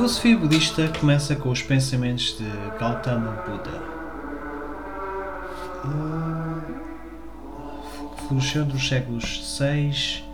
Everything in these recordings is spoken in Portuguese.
filosofia budista começa com os pensamentos de Gautama Buda. Uh, floresceu dos séculos 6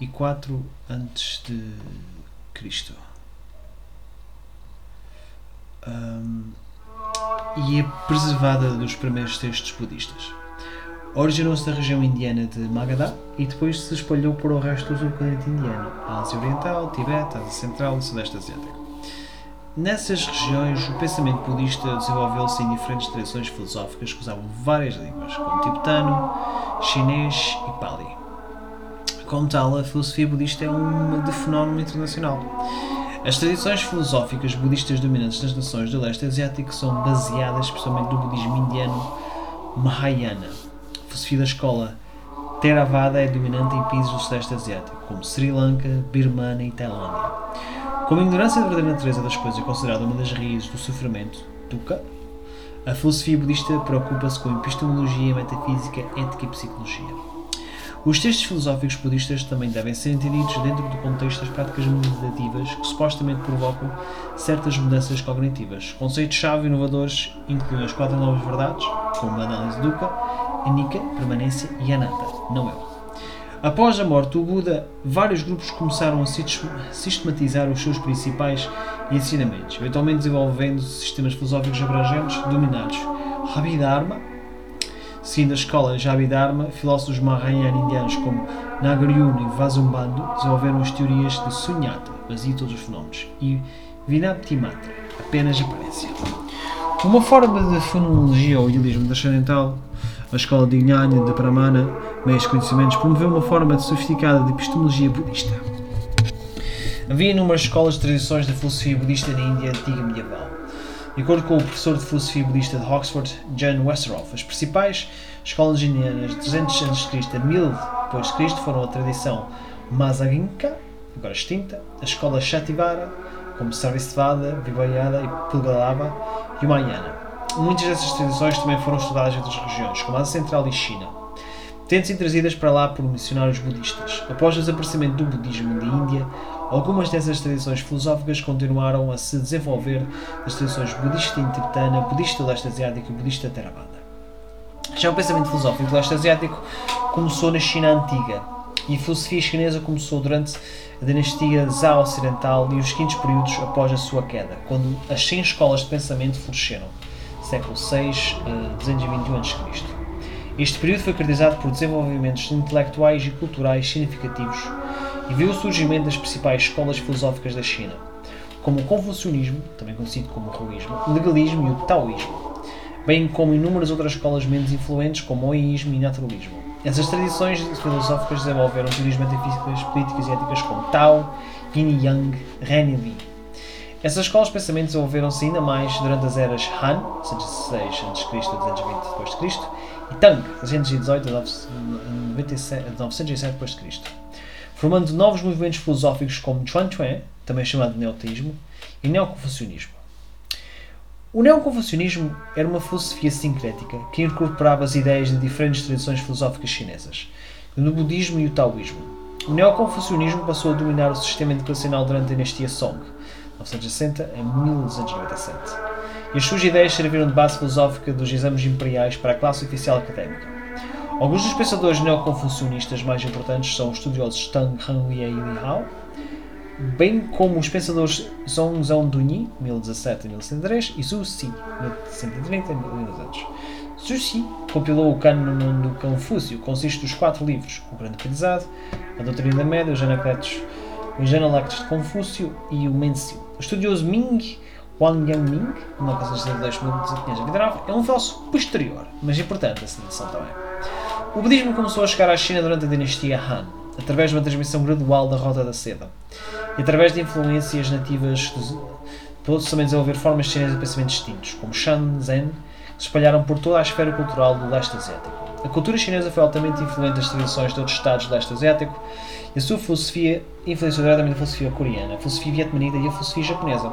e 4 antes de Cristo. Um, e é preservada dos primeiros textos budistas. Originou-se da região indiana de Magadha e depois se espalhou por o resto do subcontinente indiano, a Ásia Oriental, Tibete, Ásia Central e Sudeste Asiático. Nessas regiões, o pensamento budista desenvolveu-se em diferentes tradições filosóficas que usavam várias línguas, como tibetano, chinês e pali. Como tal, a filosofia budista é uma de fenómeno internacional. As tradições filosóficas budistas dominantes nas nações do leste asiático são baseadas especialmente no budismo indiano Mahayana. A filosofia da escola Theravada é dominante em países do sudeste asiático, como Sri Lanka, Birmania e Tailândia. Como a ignorância da verdadeira natureza das coisas é considerada uma das raízes do sofrimento, dukkha, a filosofia budista preocupa-se com epistemologia, metafísica, ética e psicologia. Os textos filosóficos budistas também devem ser entendidos dentro do contexto das práticas meditativas que supostamente provocam certas mudanças cognitivas. Conceitos-chave inovadores incluem as quatro novas verdades, como a análise dukkha, anicca, permanência e anatta, não eu. Após a morte do Buda, vários grupos começaram a sistematizar os seus principais ensinamentos, eventualmente desenvolvendo sistemas filosóficos abrangentes denominados Abhidharma, Seguindo a escola Jabidharma, filósofos Mahayana indianos como Nagarjuna e Vasubandhu desenvolveram as teorias de Sunyata, baseia todos os fenómenos, e Vinaptimatra, apenas aparência. Uma forma de fenomenologia ou idealismo transcendental, a escola de Jnana de Pramana, meios conhecimentos, promoveu uma forma de sofisticada de epistemologia budista. Havia inúmeras escolas de tradições da filosofia budista na Índia antiga medieval. De acordo com o professor de filosofia budista de Oxford, John Westerhoff, as principais escolas indianas de 300 a.C. a 1000 d.C. foram a tradição Mazaginka, agora extinta, a escola Shativara, como Sarvastivada, Vibhayada e Pulgalava, e o Mahayana. Muitas dessas tradições também foram estudadas em outras regiões, como a Central e China, tendo sido trazidas para lá por missionários budistas. Após o desaparecimento do budismo da Índia, Algumas dessas tradições filosóficas continuaram a se desenvolver nas tradições budista tibetana, budista leste asiático e budista Theravada. Já o pensamento filosófico leste asiático começou na China antiga e a filosofia chinesa começou durante a dinastia Zhao Ocidental e os quintos períodos após a sua queda, quando as 100 escolas de pensamento floresceram, século VI, 221 a.C. Este período foi caracterizado por desenvolvimentos intelectuais e culturais significativos e viu o surgimento das principais escolas filosóficas da China, como o Confucionismo, também conhecido como Ruísmo, o Legalismo e o Taoísmo, bem como inúmeras outras escolas menos influentes como o Oísmo e Naturalismo. Essas tradições filosóficas desenvolveram teorias metafísicas, políticas e éticas como Tao, Yin Yang, Ren e Li. Essas escolas de pensamento desenvolveram-se ainda mais durante as eras Han, 116 a.C. a 220 d.C., e Tang, 318 a 907 d.C formando novos movimentos filosóficos como Chuan-Chuan, também chamado neoteísmo, e neoconfucionismo. O neoconfucionismo era uma filosofia sincrética que incorporava as ideias de diferentes tradições filosóficas chinesas, no budismo e o taoísmo. O neoconfucionismo passou a dominar o sistema educacional durante a dinastia Song, 960 a 1297, e as suas ideias serviram de base filosófica dos exames imperiais para a classe oficial académica. Alguns dos pensadores neoconfucionistas mais importantes são os estudiosos Tang Hanhui e Li Hao, bem como os pensadores Zhong Zhongdunyi, 1017 a 1103, e Zhu Xi, 1130 a 1200. Zhu Xi compilou o Cânon do Confúcio, consiste dos quatro livros: O Grande Aprendizado, A Doutrina da Média, os Anacletos, os Analectos de Confúcio e o Mencio. O estudioso Ming Wang Yangming, 1962-1529, é um filósofo posterior, mas importante a citação também. O budismo começou a chegar à China durante a dinastia Han, através de uma transmissão gradual da Rota da Seda, e através de influências nativas, pôde também desenvolver formas chinesas de pensamento distintos, como Shan, Zen, que se espalharam por toda a esfera cultural do leste asiático. A cultura chinesa foi altamente influente das tradições de outros estados do leste asiático e a sua filosofia influenciou diretamente a filosofia coreana, a filosofia vietnamita e a filosofia japonesa.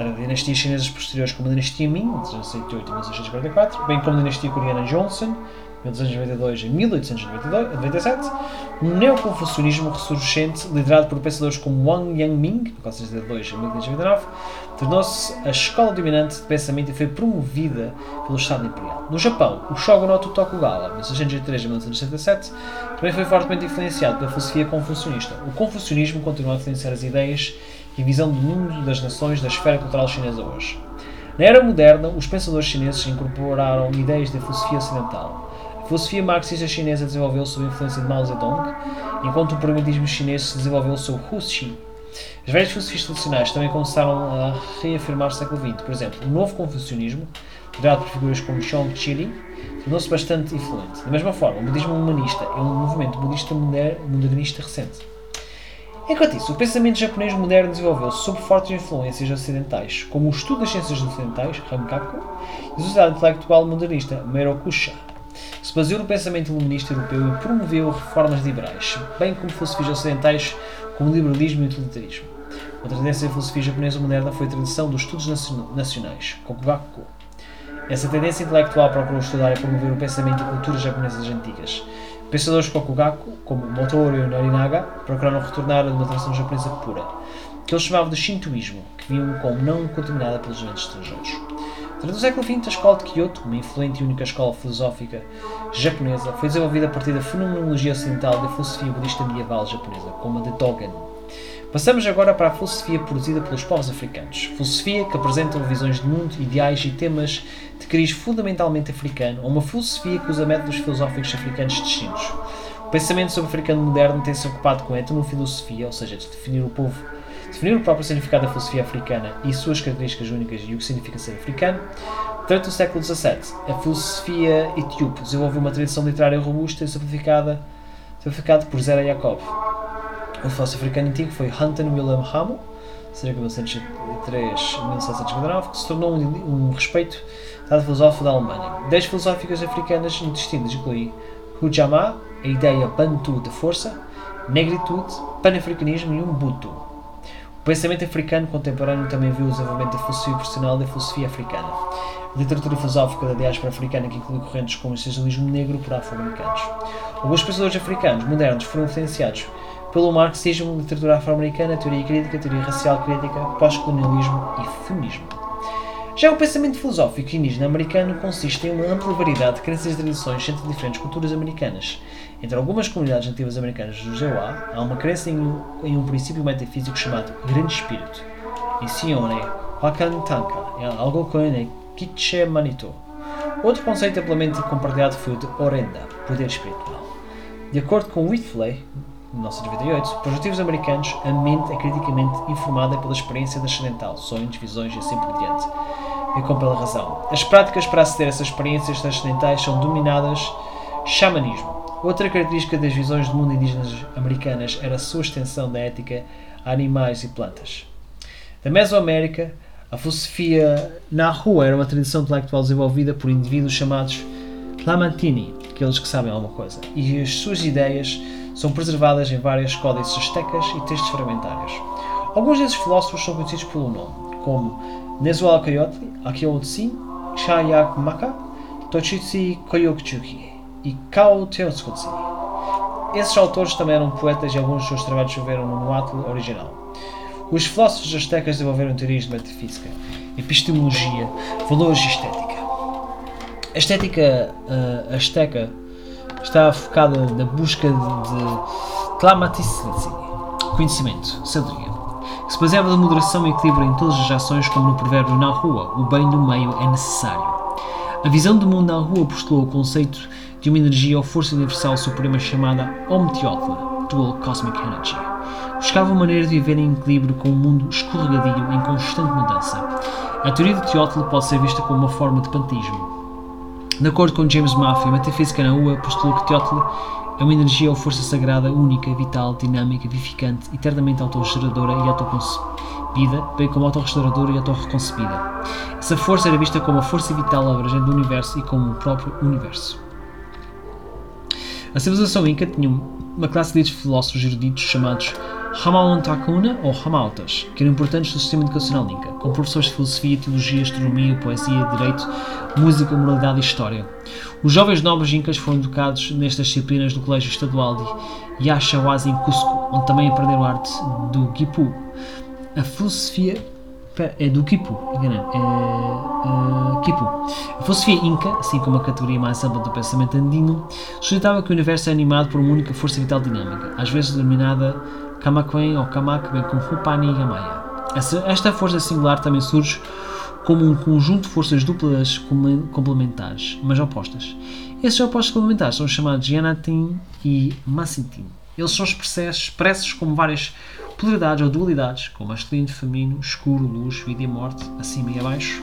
Tanto dinastias chinesas posteriores como a dinastia Ming, de 1608 a 1644, bem como a dinastia coreana Joseon, 1892 a 1897, um neoconfucionismo ressurgente liderado por pensadores como Wang Yangming, de 1492 a 1529, tornou-se a escola dominante de pensamento e foi promovida pelo Estado Imperial. No Japão, o Shogunato Tokugawa, 1683 a 1967, também foi fortemente influenciado pela filosofia confucionista. O confucionismo continua a influenciar as ideias e visão do mundo das nações da esfera cultural chinesa hoje. Na era moderna, os pensadores chineses incorporaram ideias da filosofia ocidental. A filosofia marxista chinesa desenvolveu-se sob a influência de Mao Zedong, enquanto o pragmatismo chinês se desenvolveu sob Hu Xi. As velhas filosofias tradicionais também começaram a reafirmar-se no século XX. Por exemplo, o novo confucionismo, liderado por figuras como Zhong Qilin, tornou-se bastante influente. Da mesma forma, o budismo humanista é um movimento budista modernista recente. Enquanto isso, o pensamento japonês moderno desenvolveu-se sob fortes influências ocidentais, como o estudo das ciências ocidentais, Rankaku, e a sociedade intelectual modernista, Merokusha. Se baseou no pensamento iluminista europeu e promoveu reformas liberais, bem como filosofias ocidentais como o liberalismo e o utilitarismo. Outra tendência da filosofia japonesa moderna foi a tradição dos estudos nacionais, Kokugaku. Essa tendência intelectual procurou estudar e promover o pensamento e cultura japonesas antigas, Pensadores Kokugaku, como Motoru Norinaga, procuraram retornar a uma tradição japonesa pura, que eles chamavam de Shintoísmo, que viam como não contaminada pelos elementos estrangeiros. Durante o século XX, a escola de Kyoto, uma influente e única escola filosófica japonesa, foi desenvolvida a partir da fenomenologia ocidental da filosofia budista medieval japonesa, como a de Dogen, Passamos agora para a filosofia produzida pelos povos africanos. Filosofia que apresenta visões de mundo, ideais e temas de cariz fundamentalmente africano, ou uma filosofia que usa métodos filosóficos africanos distintos. O pensamento sobre o africano moderno tem-se ocupado com a etnofilosofia, ou seja, de definir o povo, definir o próprio significado da filosofia africana e suas características únicas e o que significa ser africano. Durante o século XVII, a filosofia etíope desenvolveu uma tradição literária robusta e simplificada, simplificada por Zera Jacob. O filósofo africano antigo foi Hunter Wilhelm Ramo, cerca de 1903 a 1759, que se tornou um, um respeito dado filósofo da Alemanha. Dez filosóficas africanas distintas incluem Hujama, a ideia Bantu de força, negritude, panafricanismo e Ubuntu. O pensamento africano contemporâneo também viu o desenvolvimento da filosofia profissional da filosofia africana. A literatura filosófica da diáspora africana que inclui correntes como o socialismo negro por afro-americanos. Alguns pensadores africanos modernos foram influenciados pelo marxismo, literatura afro-americana, teoria crítica, teoria racial crítica, pós-colonialismo e feminismo. Já o pensamento filosófico indígena americano consiste em uma ampla variedade de crenças e tradições entre diferentes culturas americanas. Entre algumas comunidades nativas americanas do Jeová, há uma crença em um, em um princípio metafísico chamado Grande Espírito, Isione Wakantanka, é algo que Kitche Manito. Outro conceito amplamente compartilhado foi o de Orenda, poder espiritual. De acordo com Whitley, 1998, para os nativos americanos, a mente é criticamente informada pela experiência transcendental, sonhos, visões e assim por diante, e com pela razão. As práticas para aceder a essas experiências transcendentais são dominadas xamanismo. Outra característica das visões do mundo indígenas americanas era a sua extensão da ética a animais e plantas. Da Mesoamérica, a filosofia na rua era uma tradição intelectual desenvolvida por indivíduos chamados Lamantini, aqueles que sabem alguma coisa, e as suas ideias são preservadas em várias códices astecas e textos fragmentários. Alguns desses filósofos são conhecidos pelo nome, como Nezualcayotli, Akio-tsin, Chayak Maka, Koyokchuki e Kao Teotsukotsi. Esses autores também eram poetas e alguns dos seus trabalhos choveram no Moatl original. Os filósofos astecas desenvolveram teorias de metafísica, epistemologia, valores e estética. A estética uh, asteca está focada na busca de Tlamatislitsi, conhecimento, sabedoria, que se baseava na moderação e equilíbrio em todas as ações, como no provérbio na rua, o bem do meio é necessário. A visão do mundo na rua postulou o conceito de uma energia ou força universal suprema chamada Omtiotla, Dual Cosmic Energy. Buscava uma maneira de viver em equilíbrio com um mundo escorregadio em constante mudança. A teoria de Teotla pode ser vista como uma forma de panteísmo, de acordo com James Maffei, a metafísica na UA postulou que Teotl é uma energia ou força sagrada, única, vital, dinâmica, vivificante, eternamente autorregeneradora e autoconcebida, bem como autorrestauradora e autorreconcebida. Essa força era vista como a força vital abrangente do universo e como o próprio universo. A civilização Inca tinha uma classe de filósofos eruditos chamados Hamalontakuna ou Hamaltas, que eram importantes no sistema educacional Inca, com professores de filosofia, teologia, astronomia, poesia, direito, música, moralidade e história. Os jovens nobres incas foram educados nestas disciplinas do Colégio Estadual de Yaxahuas em Cusco, onde também aprenderam a arte do Quipu. A filosofia é do Quipu, enganei, é, uh, Quipu. A filosofia inca, assim como a categoria mais ampla do pensamento andino, suscitava que o universo é animado por uma única força vital dinâmica, às vezes denominada Kamakwen ou Kamak, bem como Hupani e Gamaya. Esta força singular também surge como um conjunto de forças duplas complementares, mas opostas. Esses opostos complementares são chamados Yanatin e Masintin. Eles são expressos como várias polaridades ou dualidades, como masculino, feminino, escuro, luz, vida e morte, acima e abaixo,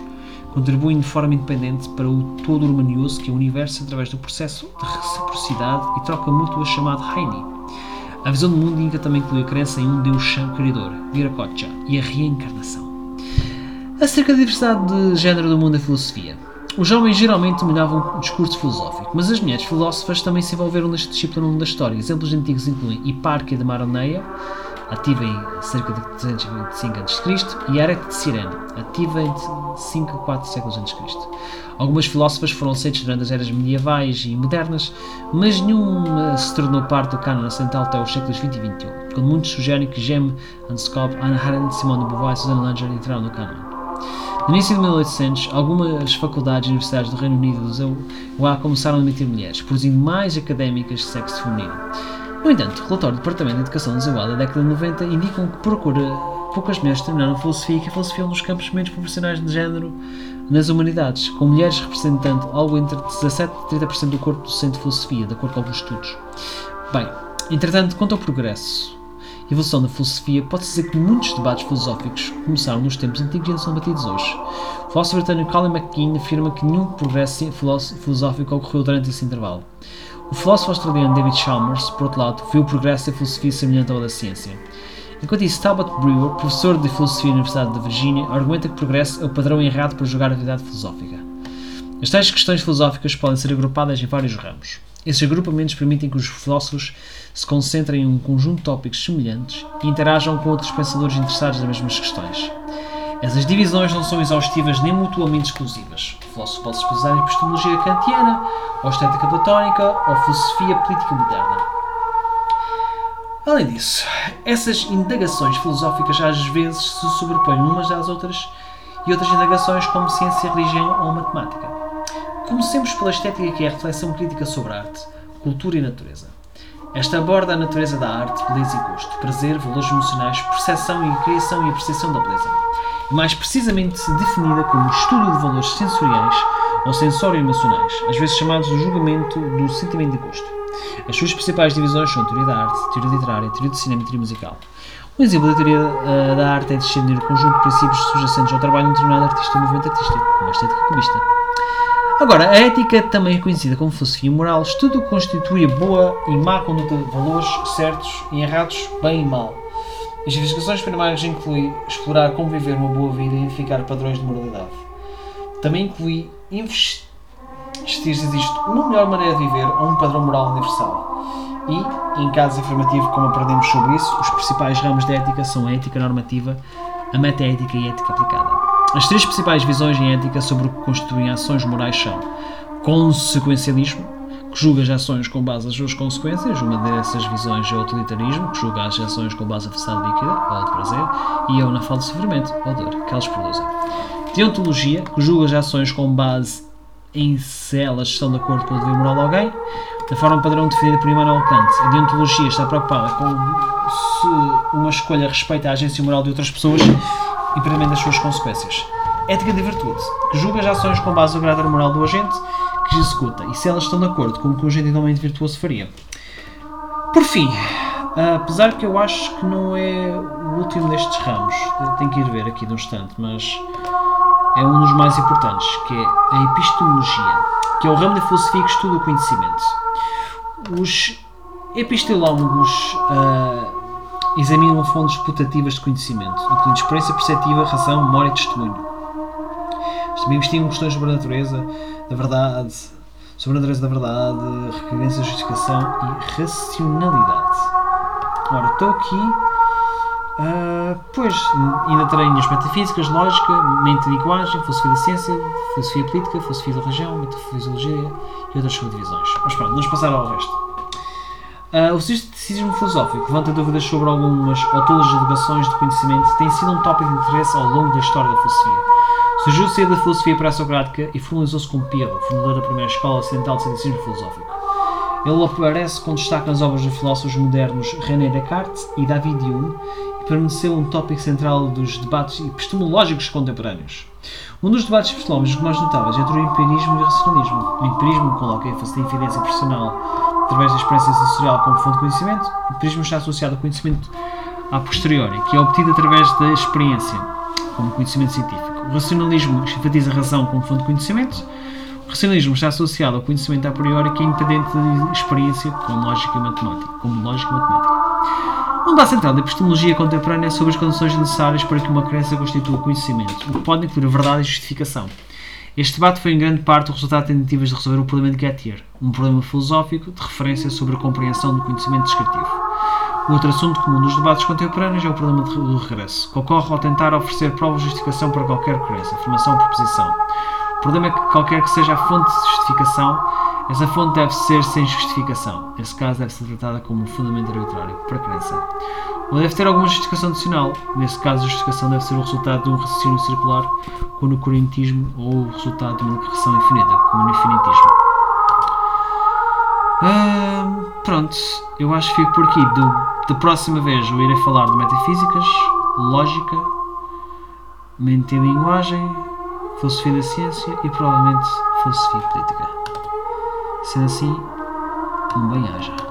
contribuem de forma independente para o todo harmonioso que é o universo através do processo de reciprocidade e troca mútua chamado Haini. A visão do mundo inca também inclui a crença em um Deus Chão Criador, Viracocha, e a reencarnação. Acerca da diversidade de género do mundo da filosofia. Os homens geralmente dominavam o discurso filosófico, mas as mulheres filósofas também se envolveram neste discíplina ao longo da história. Exemplos antigos incluem Hipárquia de Maroneia, ativa em cerca de 325 a.C., e Herac de Cirene, ativa entre 5 a 4 séculos a.C. Algumas filósofas foram aceitas durante as eras medievais e modernas, mas nenhuma se tornou parte do cânon ocidental até os séculos 20 e 21, quando muitos sugerem que Gem, Anscop, Anna Arendt, Simone de Beauvoir e Susan Langer entraram no cânon. No início de 1800, algumas faculdades e universidades do Reino Unido e do ZUA começaram a admitir mulheres, produzindo mais académicas de sexo feminino. No entanto, o relatório do Departamento de Educação ZUA da década de 90 indicam que procura poucas mulheres terminaram filosofia que a filosofia um dos campos menos profissionais de género nas humanidades, com mulheres representando algo entre 17 e 30% do corpo docente de filosofia, de acordo com alguns estudos. Bem, entretanto, quanto ao progresso e evolução da filosofia, pode-se dizer que muitos debates filosóficos começaram nos tempos antigos e ainda são batidos hoje. O filósofo britânico Colin McKean afirma que nenhum progresso filosófico ocorreu durante esse intervalo. O filósofo australiano David Chalmers, por outro lado, viu o progresso da filosofia semelhante ao da ciência. Enquanto isso, Talbot Brewer, professor de filosofia na Universidade de Virgínia, argumenta que o progresso é o padrão errado para julgar a atividade filosófica. As tais questões filosóficas podem ser agrupadas em vários ramos. Esses agrupamentos permitem que os filósofos se concentrem em um conjunto de tópicos semelhantes e interajam com outros pensadores interessados nas mesmas questões. Essas divisões não são exaustivas nem mutuamente exclusivas. O filósofo pode se especializar em epistemologia kantiana, ou estética platónica, ou filosofia política moderna. Além disso, essas indagações filosóficas às vezes se sobrepõem umas às outras e outras indagações como ciência, religião ou matemática. Comecemos pela estética que é a reflexão crítica sobre arte, cultura e natureza. Esta aborda a natureza da arte, beleza e gosto, prazer, valores emocionais, percepção e criação e apreciação da beleza. Mais precisamente definida como estudo de valores sensoriais ou sensório-emocionais, às vezes chamados de julgamento do sentimento de gosto. As suas principais divisões são teoria da arte, teoria literária, teoria do cinema e teoria musical. Um exemplo da teoria uh, da arte é discernir o conjunto de princípios subjacentes ao trabalho de um determinado artista ou movimento artístico, como a estética cubista. Agora, a ética também é conhecida como filosofia moral, estudo que constitui a boa e má conduta de valores certos e errados, bem e mal. As investigações primárias incluem explorar como viver uma boa vida e identificar padrões de moralidade. Também inclui investir se existe uma melhor maneira de viver ou um padrão moral universal. E, em caso afirmativo, como aprendemos sobre isso, os principais ramos da ética são a ética normativa, a metaética e a ética aplicada. As três principais visões em ética sobre o que constituem ações morais são consequencialismo, que julga as ações com base nas suas consequências, uma dessas visões é o utilitarismo, que julga as ações com base na felicidade líquida, ou de prazer, e é na falta de sofrimento, ou dor, que elas produzem. Deontologia, que julga as ações com base em se elas estão de acordo com o dever moral de alguém, da forma padrão definida por Immanuel Kant. A deontologia está preocupada com se uma escolha respeita a agência moral de outras pessoas e premente as suas consequências. Ética de virtude, que julga as ações com base no caráter moral do agente que executa e se elas estão de acordo com o que o agente igualmente virtuoso faria. Por fim, apesar que eu acho que não é o último destes ramos, tenho que ir ver aqui num instante, mas é um dos mais importantes, que é a epistemologia, que é o ramo da filosofia que estuda o conhecimento. Os epistemólogos uh, examinam fontes putativas de conhecimento, incluindo experiência perceptiva, razão, memória e testemunho. Também investigam questões sobre a natureza, da verdade, sobre a natureza da verdade, requerência, justificação e racionalidade. Ora, estou aqui Ah, pois, ainda terei as metafísicas, lógica, mente e linguagem, filosofia da ciência, filosofia política, filosofia da religião, metafisiologia e outras subdivisões. Mas pronto, vamos passar ao resto. Uh, o cientificismo filosófico levanta dúvidas sobre algumas ou todas as alegações de conhecimento tem sido um tópico de interesse ao longo da história da filosofia. Surgiu cedo da filosofia pré-socrática e formalizou-se com Pirro, fundador da primeira escola ocidental de cientificismo filosófico. Ele aparece com destaque nas obras dos filósofos modernos René Descartes e David Hume e permaneceu um tópico central dos debates epistemológicos contemporâneos. Um dos debates epistemológicos mais notáveis é entre o empirismo e o racionalismo. O empirismo coloca ênfase na evidência personal através da experiência sensorial como fonte de conhecimento. O empirismo está associado ao conhecimento a posteriori, que é obtido através da experiência, como conhecimento científico. O racionalismo enfatiza a razão como fonte de conhecimento. O racionalismo está associado ao conhecimento a priori que é independente da experiência lógica matemática, como lógica matemática. Um debate central da epistemologia contemporânea é sobre as condições necessárias para que uma crença constitua conhecimento, o que pode incluir a verdade e justificação. Este debate foi em grande parte o resultado de tentativas de resolver o problema de Gettier, um problema filosófico de referência sobre a compreensão do conhecimento descritivo. Outro assunto comum dos debates contemporâneos é o problema do regresso, que ocorre ao tentar oferecer prova de justificação para qualquer crença, afirmação ou proposição. O problema é que qualquer que seja a fonte de justificação, essa fonte deve ser sem justificação. Nesse caso, deve ser tratada como um fundamento arbitrário para a crença. Ou deve ter alguma justificação adicional. Nesse caso, a justificação deve ser o resultado de um raciocínio circular, como no corintismo, ou o resultado de uma declaração infinita, como no infinitismo. Ah, pronto, eu acho que fico por aqui. Do, da próxima vez eu irei falar de metafísicas, lógica, mente e linguagem, filosofia da ciência e provavelmente filosofia política. Sendo assim, um bem-aja.